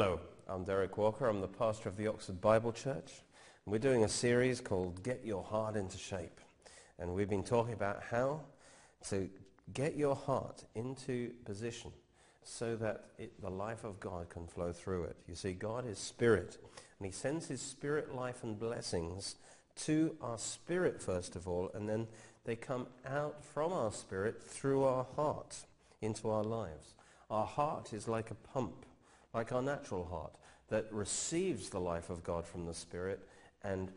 Hello, I'm Derek Walker. I'm the pastor of the Oxford Bible Church. And we're doing a series called Get Your Heart into Shape. And we've been talking about how to get your heart into position so that it, the life of God can flow through it. You see, God is spirit, and he sends his spirit life and blessings to our spirit first of all, and then they come out from our spirit through our heart into our lives. Our heart is like a pump, like our natural heart, that receives the life of God from the spirit and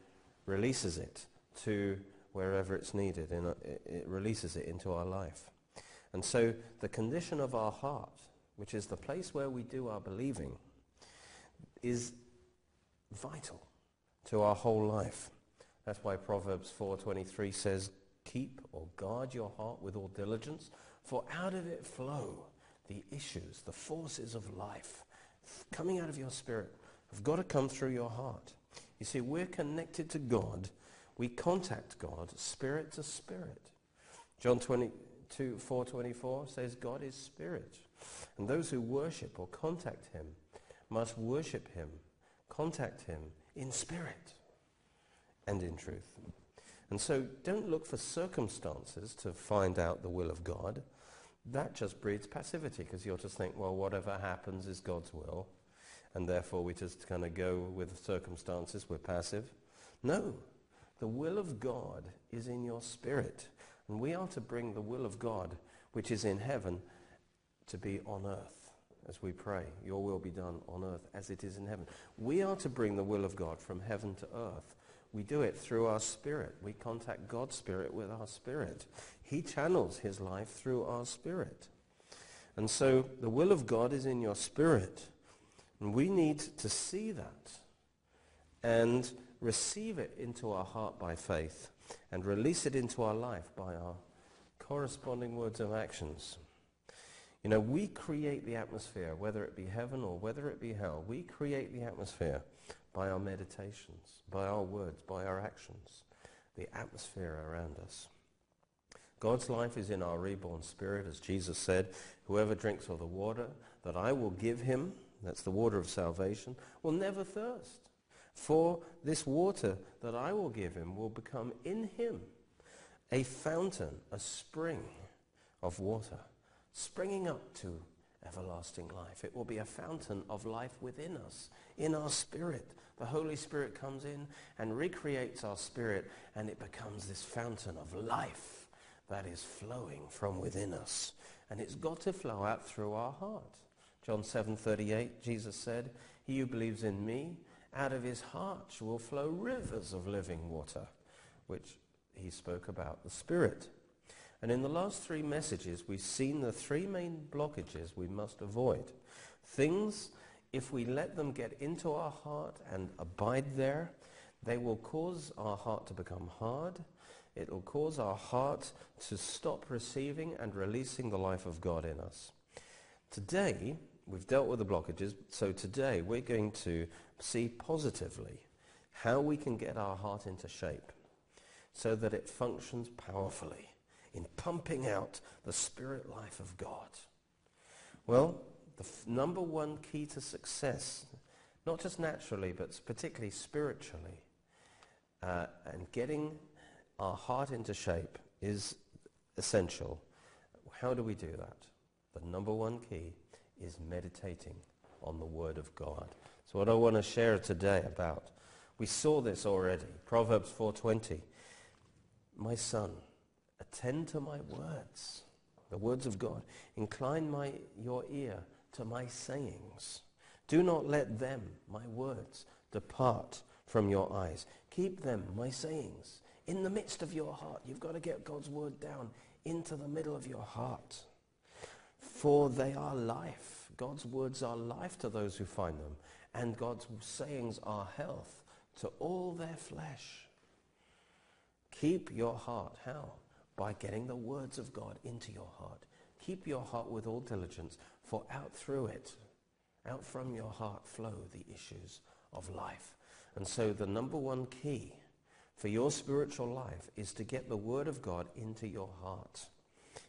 releases it to wherever it's needed. A, it releases it into our life. And so the condition of our heart, which is the place where we do our believing, is vital to our whole life. That's why Proverbs 4.23 says, Keep or guard your heart with all diligence, for out of it flow the issues, the forces of life coming out of your spirit have got to come through your heart. You see, we're connected to God. We contact God spirit to spirit. John 22, 4.24 says God is spirit. And those who worship or contact him must worship him, contact him in spirit and in truth. And so don't look for circumstances to find out the will of God. That just breeds passivity because you'll just think, well, whatever happens is God's will. And therefore we just kind of go with circumstances. We're passive. No. The will of God is in your spirit. And we are to bring the will of God, which is in heaven, to be on earth as we pray. Your will be done on earth as it is in heaven. We are to bring the will of God from heaven to earth. We do it through our spirit. We contact God's spirit with our spirit. He channels his life through our spirit. And so the will of God is in your spirit. And we need to see that and receive it into our heart by faith and release it into our life by our corresponding words and actions. You know, we create the atmosphere, whether it be heaven or whether it be hell. We create the atmosphere by our meditations, by our words, by our actions, the atmosphere around us. God's life is in our reborn spirit, as Jesus said, whoever drinks of the water that I will give him, that's the water of salvation, will never thirst. For this water that I will give him will become in him a fountain, a spring of water, springing up to everlasting life. It will be a fountain of life within us, in our spirit. The Holy Spirit comes in and recreates our spirit, and it becomes this fountain of life that is flowing from within us. And it's got to flow out through our heart. John 7:38, Jesus said, "He who believes in me, out of his heart will flow rivers of living water," which he spoke about the Spirit. And in the last three messages, we've seen the three main blockages we must avoid. Things, if we let them get into our heart and abide there, they will cause our heart to become hard. It will cause our heart to stop receiving and releasing the life of God in us. Today, we've dealt with the blockages, so today we're going to see positively how we can get our heart into shape so that it functions powerfully in pumping out the spirit life of God? Well, the f- number one key to success, not just naturally, but particularly spiritually, uh, and getting our heart into shape is essential. How do we do that? The number one key is meditating on the Word of God. So what I want to share today about, we saw this already, Proverbs 4.20. My son, Attend to my words, the words of God. Incline my, your ear to my sayings. Do not let them, my words, depart from your eyes. Keep them, my sayings, in the midst of your heart. You've got to get God's word down into the middle of your heart. For they are life. God's words are life to those who find them. And God's sayings are health to all their flesh. Keep your heart. How? by getting the words of God into your heart. Keep your heart with all diligence, for out through it, out from your heart flow the issues of life. And so the number one key for your spiritual life is to get the word of God into your heart,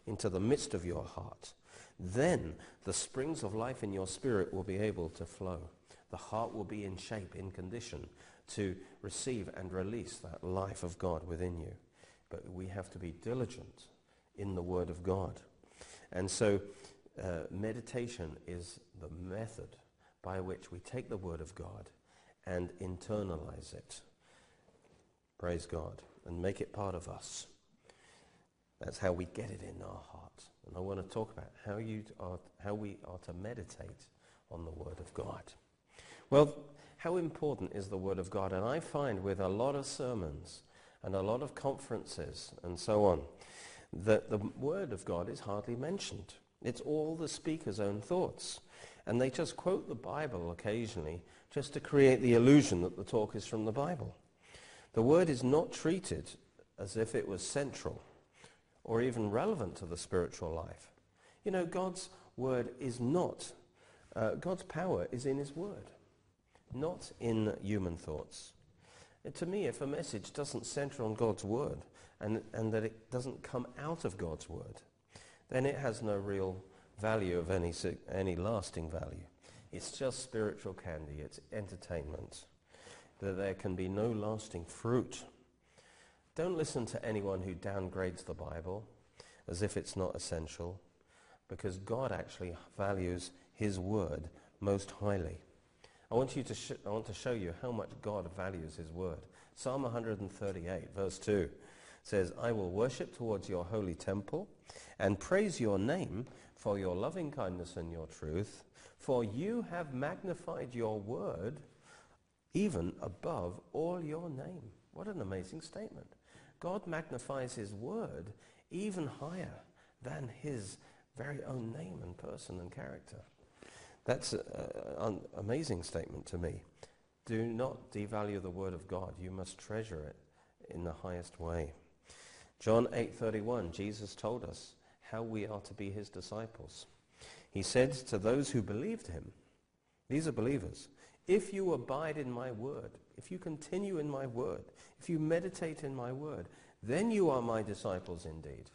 into the midst of your heart. then the springs of life in your spirit will be able to flow. The heart will be in shape, in condition to receive and release that life of God within you. But we have to be diligent in the Word of God. And so uh, meditation is the method by which we take the Word of God and internalize it. Praise God. And make it part of us. That's how we get it in our heart. And I want to talk about how, you are, how we are to meditate on the Word of God. Well, how important is the Word of God? And I find with a lot of sermons and a lot of conferences and so on, that the Word of God is hardly mentioned. It's all the speaker's own thoughts. And they just quote the Bible occasionally just to create the illusion that the talk is from the Bible. The Word is not treated as if it was central or even relevant to the spiritual life. You know, God's Word is not, uh, God's power is in His Word not in human thoughts. And to me, if a message doesn't center on God's word and, and that it doesn't come out of God's word, then it has no real value of any, any lasting value. It's just spiritual candy. It's entertainment. That there can be no lasting fruit. Don't listen to anyone who downgrades the Bible as if it's not essential because God actually values his word most highly. I want, you to sh- I want to show you how much God values his word. Psalm 138, verse 2 says, I will worship towards your holy temple and praise your name for your loving kindness and your truth, for you have magnified your word even above all your name. What an amazing statement. God magnifies his word even higher than his very own name and person and character. That's an amazing statement to me. Do not devalue the word of God. You must treasure it in the highest way. John 8:31, Jesus told us how we are to be his disciples. He said to those who believed him, these are believers, if you abide in my word, if you continue in my word, if you meditate in my word, then you are my disciples indeed.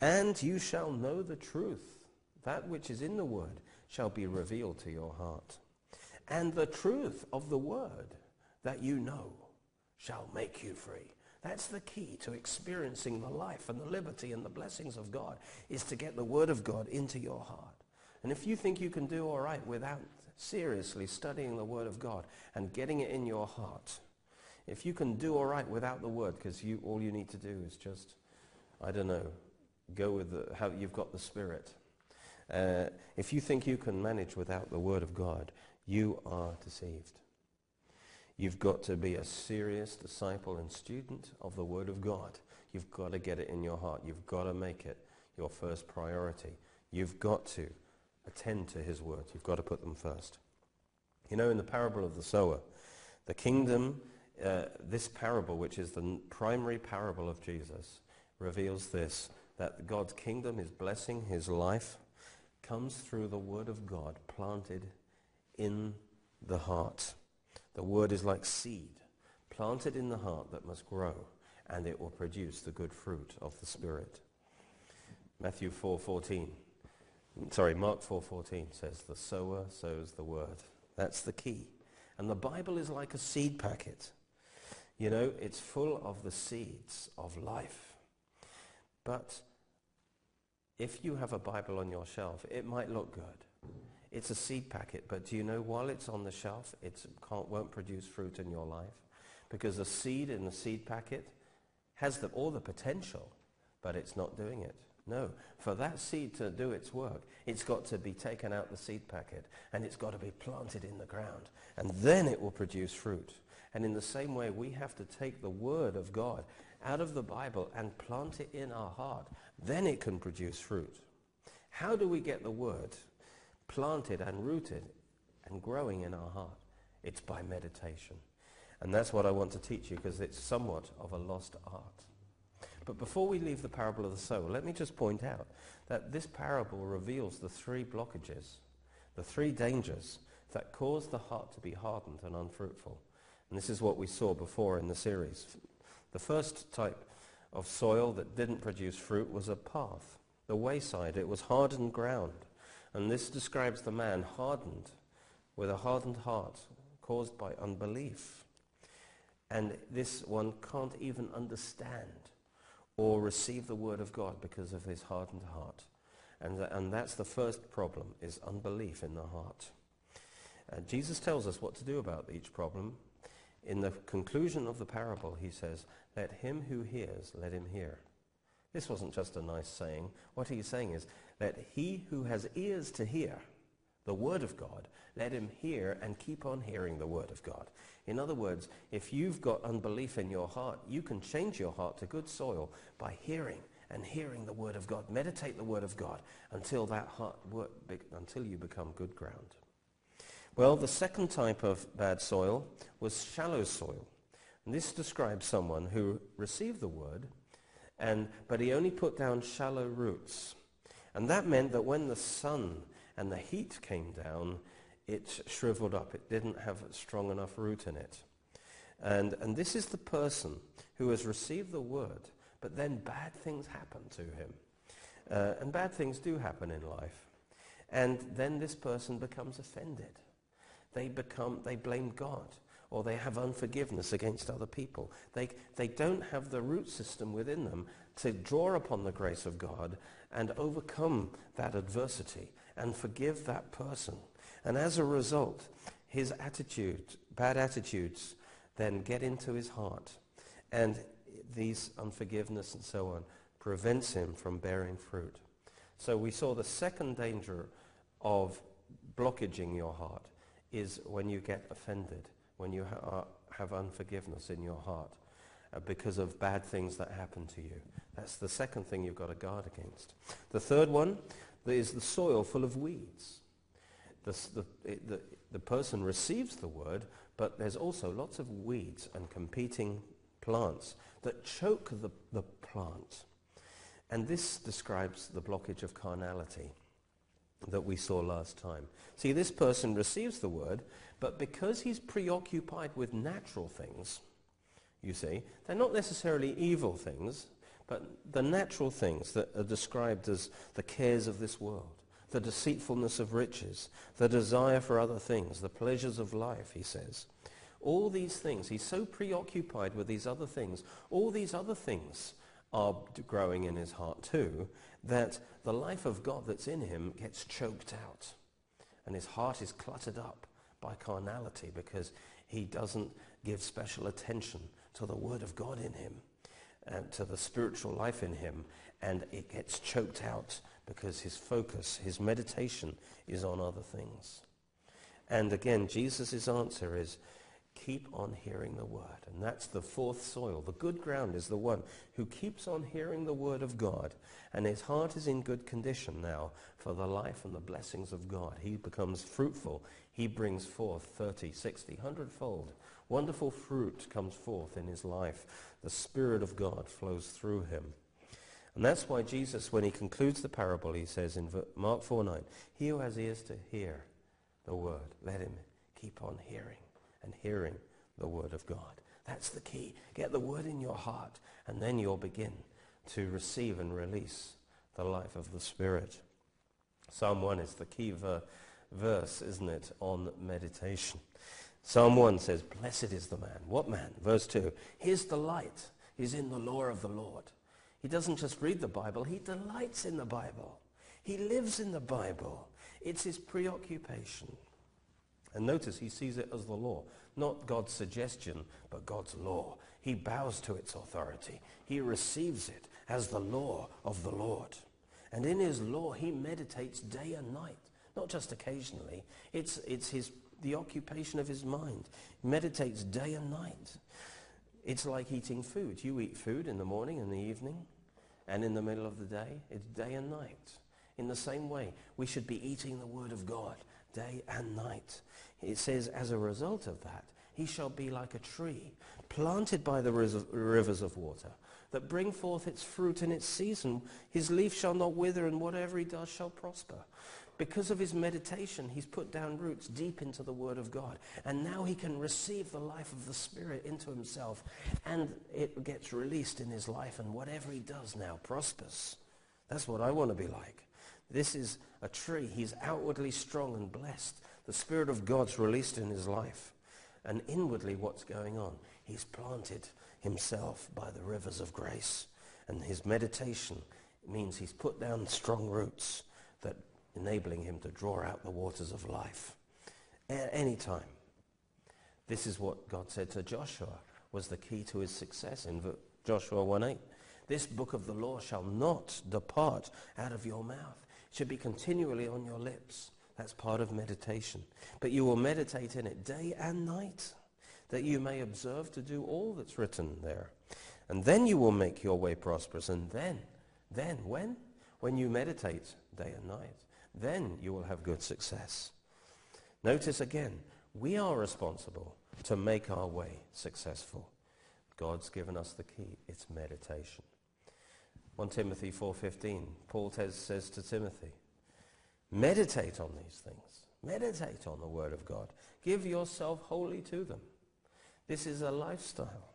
And you shall know the truth, that which is in the word, shall be revealed to your heart. And the truth of the word that you know shall make you free. That's the key to experiencing the life and the liberty and the blessings of God is to get the word of God into your heart. And if you think you can do all right without seriously studying the word of God and getting it in your heart, if you can do all right without the word because you, all you need to do is just, I don't know, go with the, how you've got the spirit uh, if you think you can manage without the Word of God, you are deceived. You've got to be a serious disciple and student of the Word of God. You've got to get it in your heart. You've got to make it your first priority. You've got to attend to his word. You've got to put them first. You know, in the parable of the sower, the kingdom, uh, this parable, which is the primary parable of Jesus, reveals this, that God's kingdom is blessing his life comes through the Word of God planted in the heart. The Word is like seed planted in the heart that must grow and it will produce the good fruit of the Spirit. Matthew 4.14, sorry, Mark 4.14 says, the sower sows the word. That's the key. And the Bible is like a seed packet. You know, it's full of the seeds of life. But if you have a Bible on your shelf, it might look good. It's a seed packet, but do you know while it's on the shelf, it won't produce fruit in your life? Because the seed in the seed packet has the, all the potential, but it's not doing it. No, for that seed to do its work, it's got to be taken out the seed packet and it's got to be planted in the ground. And then it will produce fruit. And in the same way, we have to take the word of God out of the Bible and plant it in our heart then it can produce fruit. How do we get the word planted and rooted and growing in our heart? It's by meditation. And that's what I want to teach you because it's somewhat of a lost art. But before we leave the parable of the sower, let me just point out that this parable reveals the three blockages, the three dangers that cause the heart to be hardened and unfruitful. And this is what we saw before in the series. The first type of soil that didn't produce fruit was a path. the wayside. It was hardened ground. And this describes the man hardened with a hardened heart caused by unbelief. And this one can't even understand or receive the word of God because of his hardened heart. And, th- and that's the first problem, is unbelief in the heart. Uh, Jesus tells us what to do about each problem. In the conclusion of the parable, he says, let him who hears, let him hear. This wasn't just a nice saying. What he's saying is, let he who has ears to hear the word of God, let him hear and keep on hearing the word of God. In other words, if you've got unbelief in your heart, you can change your heart to good soil by hearing and hearing the word of God. Meditate the word of God until that heart work, until you become good ground. Well, the second type of bad soil was shallow soil. And this describes someone who received the word, and, but he only put down shallow roots. And that meant that when the sun and the heat came down, it shriveled up. It didn't have a strong enough root in it. And, and this is the person who has received the word, but then bad things happen to him. Uh, and bad things do happen in life. And then this person becomes offended. They become, they blame God or they have unforgiveness against other people. They, they don't have the root system within them to draw upon the grace of God and overcome that adversity and forgive that person. And as a result, his attitude, bad attitudes, then get into his heart. And these unforgiveness and so on prevents him from bearing fruit. So we saw the second danger of blockaging your heart is when you get offended, when you ha- have unforgiveness in your heart uh, because of bad things that happen to you. That's the second thing you've got to guard against. The third one is the soil full of weeds. The, the, the, the person receives the word, but there's also lots of weeds and competing plants that choke the, the plant. And this describes the blockage of carnality that we saw last time. See, this person receives the word, but because he's preoccupied with natural things, you see, they're not necessarily evil things, but the natural things that are described as the cares of this world, the deceitfulness of riches, the desire for other things, the pleasures of life, he says. All these things, he's so preoccupied with these other things, all these other things are growing in his heart too, that the life of God that's in him gets choked out. And his heart is cluttered up by carnality because he doesn't give special attention to the word of God in him and to the spiritual life in him. And it gets choked out because his focus, his meditation is on other things. And again, Jesus' answer is keep on hearing the word. And that's the fourth soil. The good ground is the one who keeps on hearing the word of God. And his heart is in good condition now for the life and the blessings of God. He becomes fruitful. He brings forth 30, 60, 100 fold. Wonderful fruit comes forth in his life. The Spirit of God flows through him. And that's why Jesus, when he concludes the parable, he says in Mark 4, 9, he who has ears to hear the word, let him keep on hearing and hearing the word of God. That's the key. Get the word in your heart, and then you'll begin to receive and release the life of the Spirit. Psalm 1 is the key ver- verse, isn't it, on meditation. Psalm 1 says, Blessed is the man. What man? Verse 2. His delight is in the law of the Lord. He doesn't just read the Bible, he delights in the Bible. He lives in the Bible. It's his preoccupation. And notice he sees it as the law, not God's suggestion, but God's law. He bows to its authority. He receives it as the law of the Lord. And in his law, he meditates day and night, not just occasionally. It's, it's his, the occupation of his mind. He meditates day and night. It's like eating food. You eat food in the morning and the evening, and in the middle of the day. It's day and night. In the same way, we should be eating the word of God day and night. It says, as a result of that, he shall be like a tree planted by the rivers of water that bring forth its fruit in its season. His leaf shall not wither, and whatever he does shall prosper. Because of his meditation, he's put down roots deep into the Word of God. And now he can receive the life of the Spirit into himself. And it gets released in his life. And whatever he does now prospers. That's what I want to be like. This is a tree. He's outwardly strong and blessed. The Spirit of God's released in his life. And inwardly, what's going on? He's planted himself by the rivers of grace. And his meditation means he's put down strong roots that enabling him to draw out the waters of life. At any time. This is what God said to Joshua was the key to his success in Joshua 1.8. This book of the law shall not depart out of your mouth. Should be continually on your lips. That's part of meditation. But you will meditate in it day and night, that you may observe to do all that's written there. And then you will make your way prosperous. And then, then, when? When you meditate day and night, then you will have good success. Notice again, we are responsible to make our way successful. God's given us the key. It's meditation. 1 Timothy 4.15, Paul says to Timothy, meditate on these things. Meditate on the Word of God. Give yourself wholly to them. This is a lifestyle.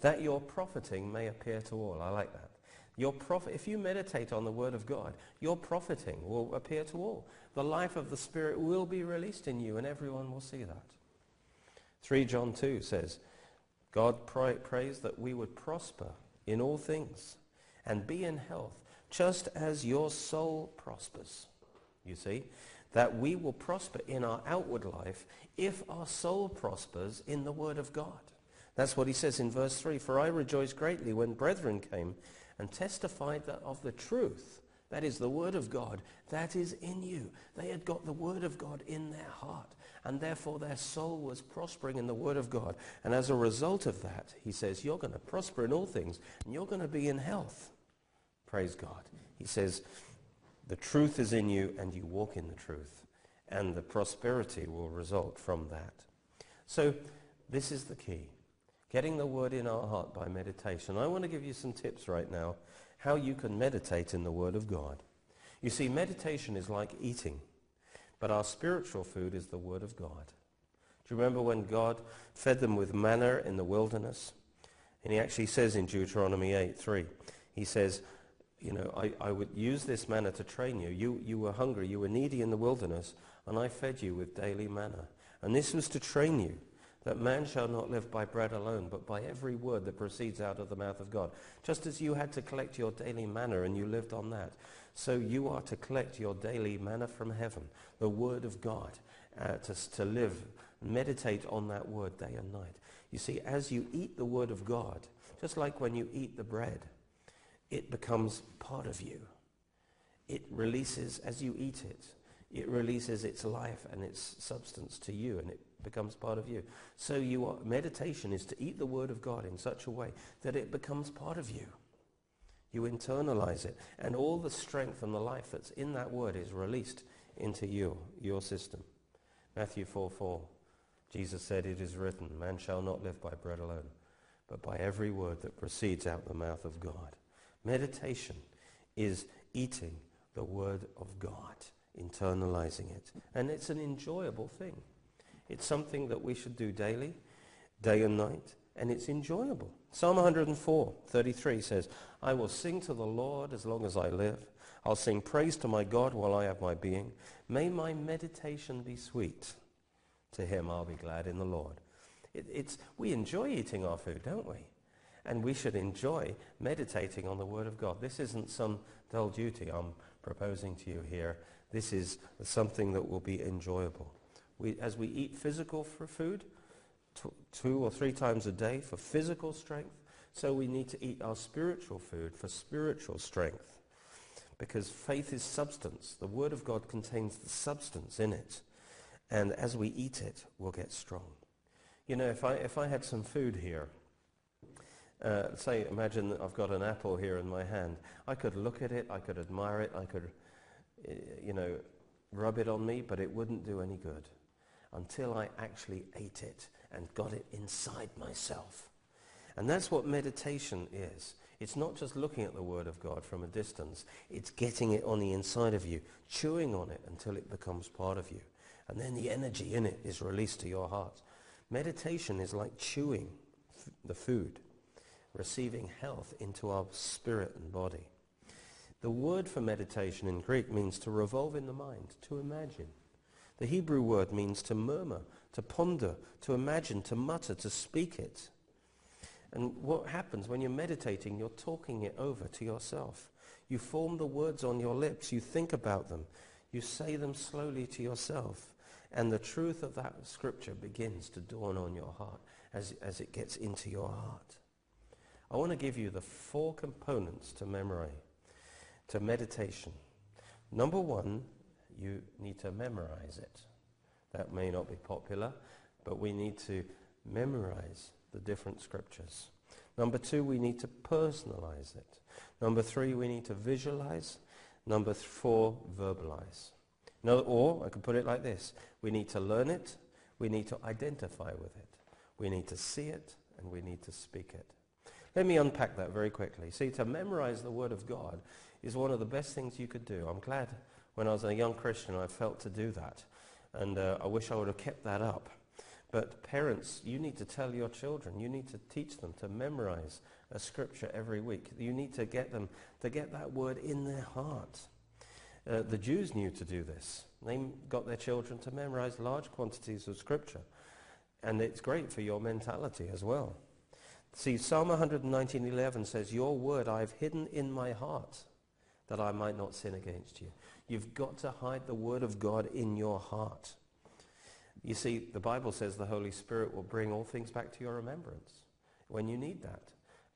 That your profiting may appear to all. I like that. Your profit, if you meditate on the Word of God, your profiting will appear to all. The life of the Spirit will be released in you and everyone will see that. 3 John 2 says, God pray, prays that we would prosper in all things and be in health, just as your soul prospers. You see, that we will prosper in our outward life if our soul prospers in the Word of God. That's what he says in verse 3. For I rejoiced greatly when brethren came and testified that of the truth, that is the Word of God, that is in you. They had got the Word of God in their heart and therefore their soul was prospering in the Word of God. And as a result of that, he says, you're going to prosper in all things, and you're going to be in health. Praise God. He says, the truth is in you, and you walk in the truth, and the prosperity will result from that. So this is the key. Getting the Word in our heart by meditation. I want to give you some tips right now how you can meditate in the Word of God. You see, meditation is like eating. But our spiritual food is the Word of God. Do you remember when God fed them with manna in the wilderness? And he actually says in Deuteronomy 8.3, he says, you know, I, I would use this manna to train you. you. You were hungry, you were needy in the wilderness, and I fed you with daily manna. And this was to train you that man shall not live by bread alone, but by every word that proceeds out of the mouth of God. Just as you had to collect your daily manna and you lived on that, so you are to collect your daily manna from heaven, the word of God, uh, to, to live, meditate on that word day and night. You see, as you eat the word of God, just like when you eat the bread, it becomes part of you. It releases, as you eat it, it releases its life and its substance to you, and it becomes part of you. So you are, meditation is to eat the word of God in such a way that it becomes part of you. You internalize it. And all the strength and the life that's in that word is released into you, your system. Matthew 4, 4. Jesus said, it is written, man shall not live by bread alone, but by every word that proceeds out the mouth of God. Meditation is eating the word of God, internalizing it. And it's an enjoyable thing. It's something that we should do daily, day and night, and it's enjoyable. Psalm 104, 33 says, I will sing to the Lord as long as I live. I'll sing praise to my God while I have my being. May my meditation be sweet. To him I'll be glad in the Lord. It, it's, we enjoy eating our food, don't we? And we should enjoy meditating on the Word of God. This isn't some dull duty I'm proposing to you here. This is something that will be enjoyable. We, as we eat physical food, two or three times a day for physical strength, so we need to eat our spiritual food for spiritual strength. Because faith is substance. The Word of God contains the substance in it. And as we eat it, we'll get strong. You know, if I, if I had some food here, uh, say, imagine that I've got an apple here in my hand. I could look at it, I could admire it, I could, uh, you know, rub it on me, but it wouldn't do any good until I actually ate it and got it inside myself. And that's what meditation is. It's not just looking at the Word of God from a distance. It's getting it on the inside of you, chewing on it until it becomes part of you. And then the energy in it is released to your heart. Meditation is like chewing f- the food, receiving health into our spirit and body. The word for meditation in Greek means to revolve in the mind, to imagine. The Hebrew word means to murmur, to ponder, to imagine, to mutter, to speak it. And what happens when you're meditating, you're talking it over to yourself. You form the words on your lips. You think about them. You say them slowly to yourself. And the truth of that scripture begins to dawn on your heart as, as it gets into your heart. I want to give you the four components to memory, to meditation. Number one, you need to memorize it. That may not be popular, but we need to memorize the different scriptures. Number two, we need to personalize it. Number three, we need to visualize. Number four, verbalize. No, or I could put it like this. We need to learn it. We need to identify with it. We need to see it and we need to speak it. Let me unpack that very quickly. See, to memorize the Word of God is one of the best things you could do. I'm glad when I was a young Christian I felt to do that. And uh, I wish I would have kept that up. But parents, you need to tell your children, you need to teach them to memorize a scripture every week. You need to get them to get that word in their heart. Uh, the Jews knew to do this. They got their children to memorize large quantities of scripture. And it's great for your mentality as well. See, Psalm 119.11 says, Your word I've hidden in my heart that I might not sin against you. You've got to hide the word of God in your heart. You see, the Bible says the Holy Spirit will bring all things back to your remembrance when you need that.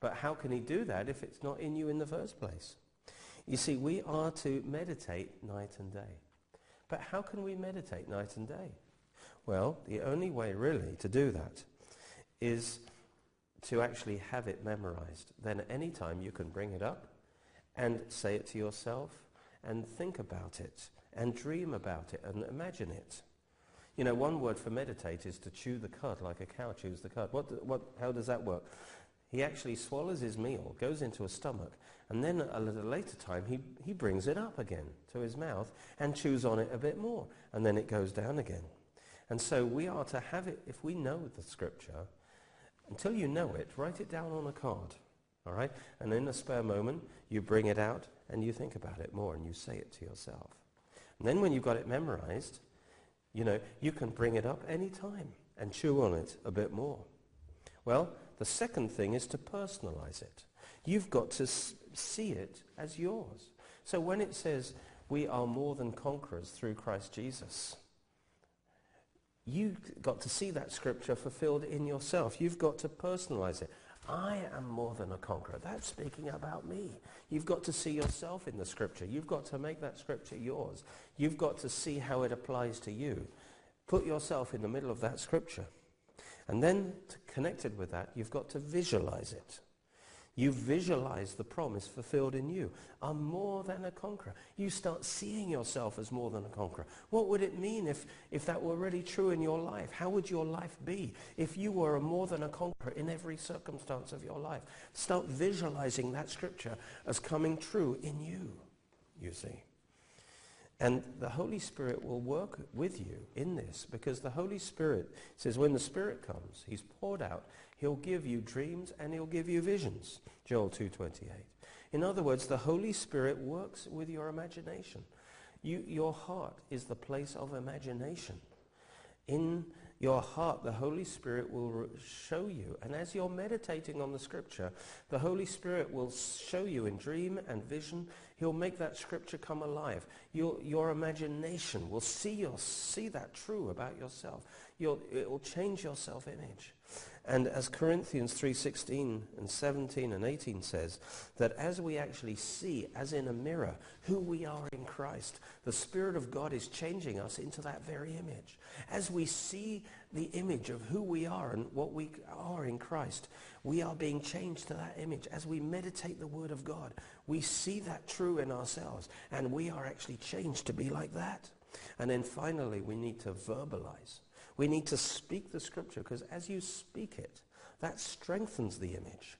But how can he do that if it's not in you in the first place? You see, we are to meditate night and day. But how can we meditate night and day? Well, the only way really to do that is to actually have it memorized. Then at any time you can bring it up and say it to yourself and think about it and dream about it and imagine it. You know, one word for meditate is to chew the cud like a cow chews the cud. What, what, how does that work? He actually swallows his meal, goes into his stomach, and then at a little later time he, he brings it up again to his mouth and chews on it a bit more, and then it goes down again. And so we are to have it, if we know the scripture, until you know it, write it down on a card. All right? And in a spare moment, you bring it out and you think about it more and you say it to yourself. And then when you've got it memorized, you know, you can bring it up any time and chew on it a bit more. Well, the second thing is to personalize it. You've got to see it as yours. So when it says we are more than conquerors through Christ Jesus, you've got to see that scripture fulfilled in yourself. You've got to personalize it. I am more than a conqueror. That's speaking about me. You've got to see yourself in the scripture. You've got to make that scripture yours. You've got to see how it applies to you. Put yourself in the middle of that scripture. And then connected with that, you've got to visualize it. You visualize the promise fulfilled in you. I'm more than a conqueror. You start seeing yourself as more than a conqueror. What would it mean if, if that were really true in your life? How would your life be if you were a more than a conqueror in every circumstance of your life? Start visualizing that scripture as coming true in you, you see. And the Holy Spirit will work with you in this because the Holy Spirit says when the Spirit comes, he's poured out, he'll give you dreams and he'll give you visions. Joel 2.28. In other words, the Holy Spirit works with your imagination. You, your heart is the place of imagination. In your heart, the Holy Spirit will show you. And as you're meditating on the scripture, the Holy Spirit will show you in dream and vision. He'll make that scripture come alive. Your, your imagination will see, your, see that true about yourself. It will change your self-image. And as Corinthians 3.16 and 17 and 18 says, that as we actually see, as in a mirror, who we are in Christ, the Spirit of God is changing us into that very image. As we see the image of who we are and what we are in Christ, we are being changed to that image. As we meditate the Word of God, we see that true in ourselves, and we are actually changed to be like that. And then finally, we need to verbalize we need to speak the scripture because as you speak it, that strengthens the image.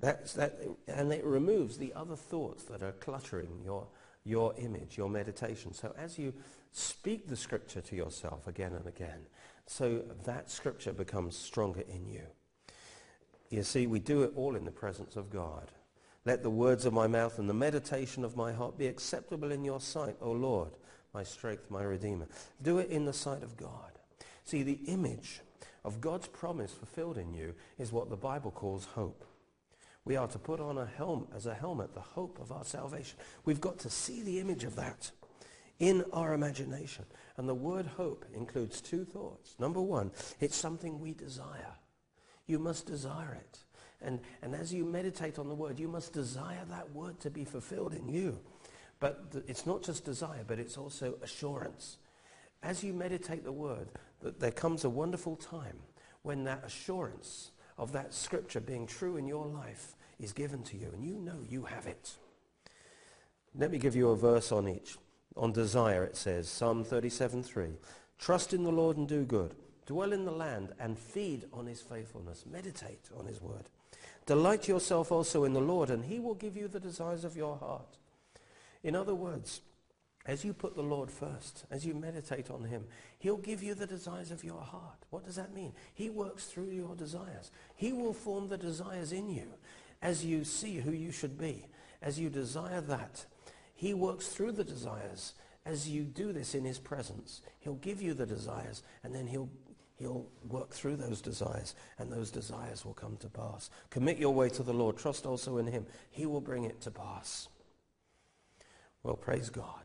That's, that, and it removes the other thoughts that are cluttering your, your image, your meditation. So as you speak the scripture to yourself again and again, so that scripture becomes stronger in you. You see, we do it all in the presence of God. Let the words of my mouth and the meditation of my heart be acceptable in your sight, O Lord, my strength, my redeemer. Do it in the sight of God. See, the image of God's promise fulfilled in you is what the Bible calls hope. We are to put on a helm as a helmet the hope of our salvation. We've got to see the image of that in our imagination. And the word hope includes two thoughts. Number one, it's something we desire. You must desire it. And, and as you meditate on the word, you must desire that word to be fulfilled in you. But th- it's not just desire, but it's also assurance. As you meditate the word, th- there comes a wonderful time when that assurance of that scripture being true in your life is given to you, and you know you have it. Let me give you a verse on each. On desire, it says, Psalm 37.3, Trust in the Lord and do good. Dwell in the land and feed on his faithfulness. Meditate on his word. Delight yourself also in the Lord, and he will give you the desires of your heart. In other words, as you put the Lord first, as you meditate on him, he'll give you the desires of your heart. What does that mean? He works through your desires. He will form the desires in you as you see who you should be. As you desire that, he works through the desires. As you do this in his presence, he'll give you the desires, and then he'll He'll work through those desires, and those desires will come to pass. Commit your way to the Lord. Trust also in him. He will bring it to pass. Well, praise God.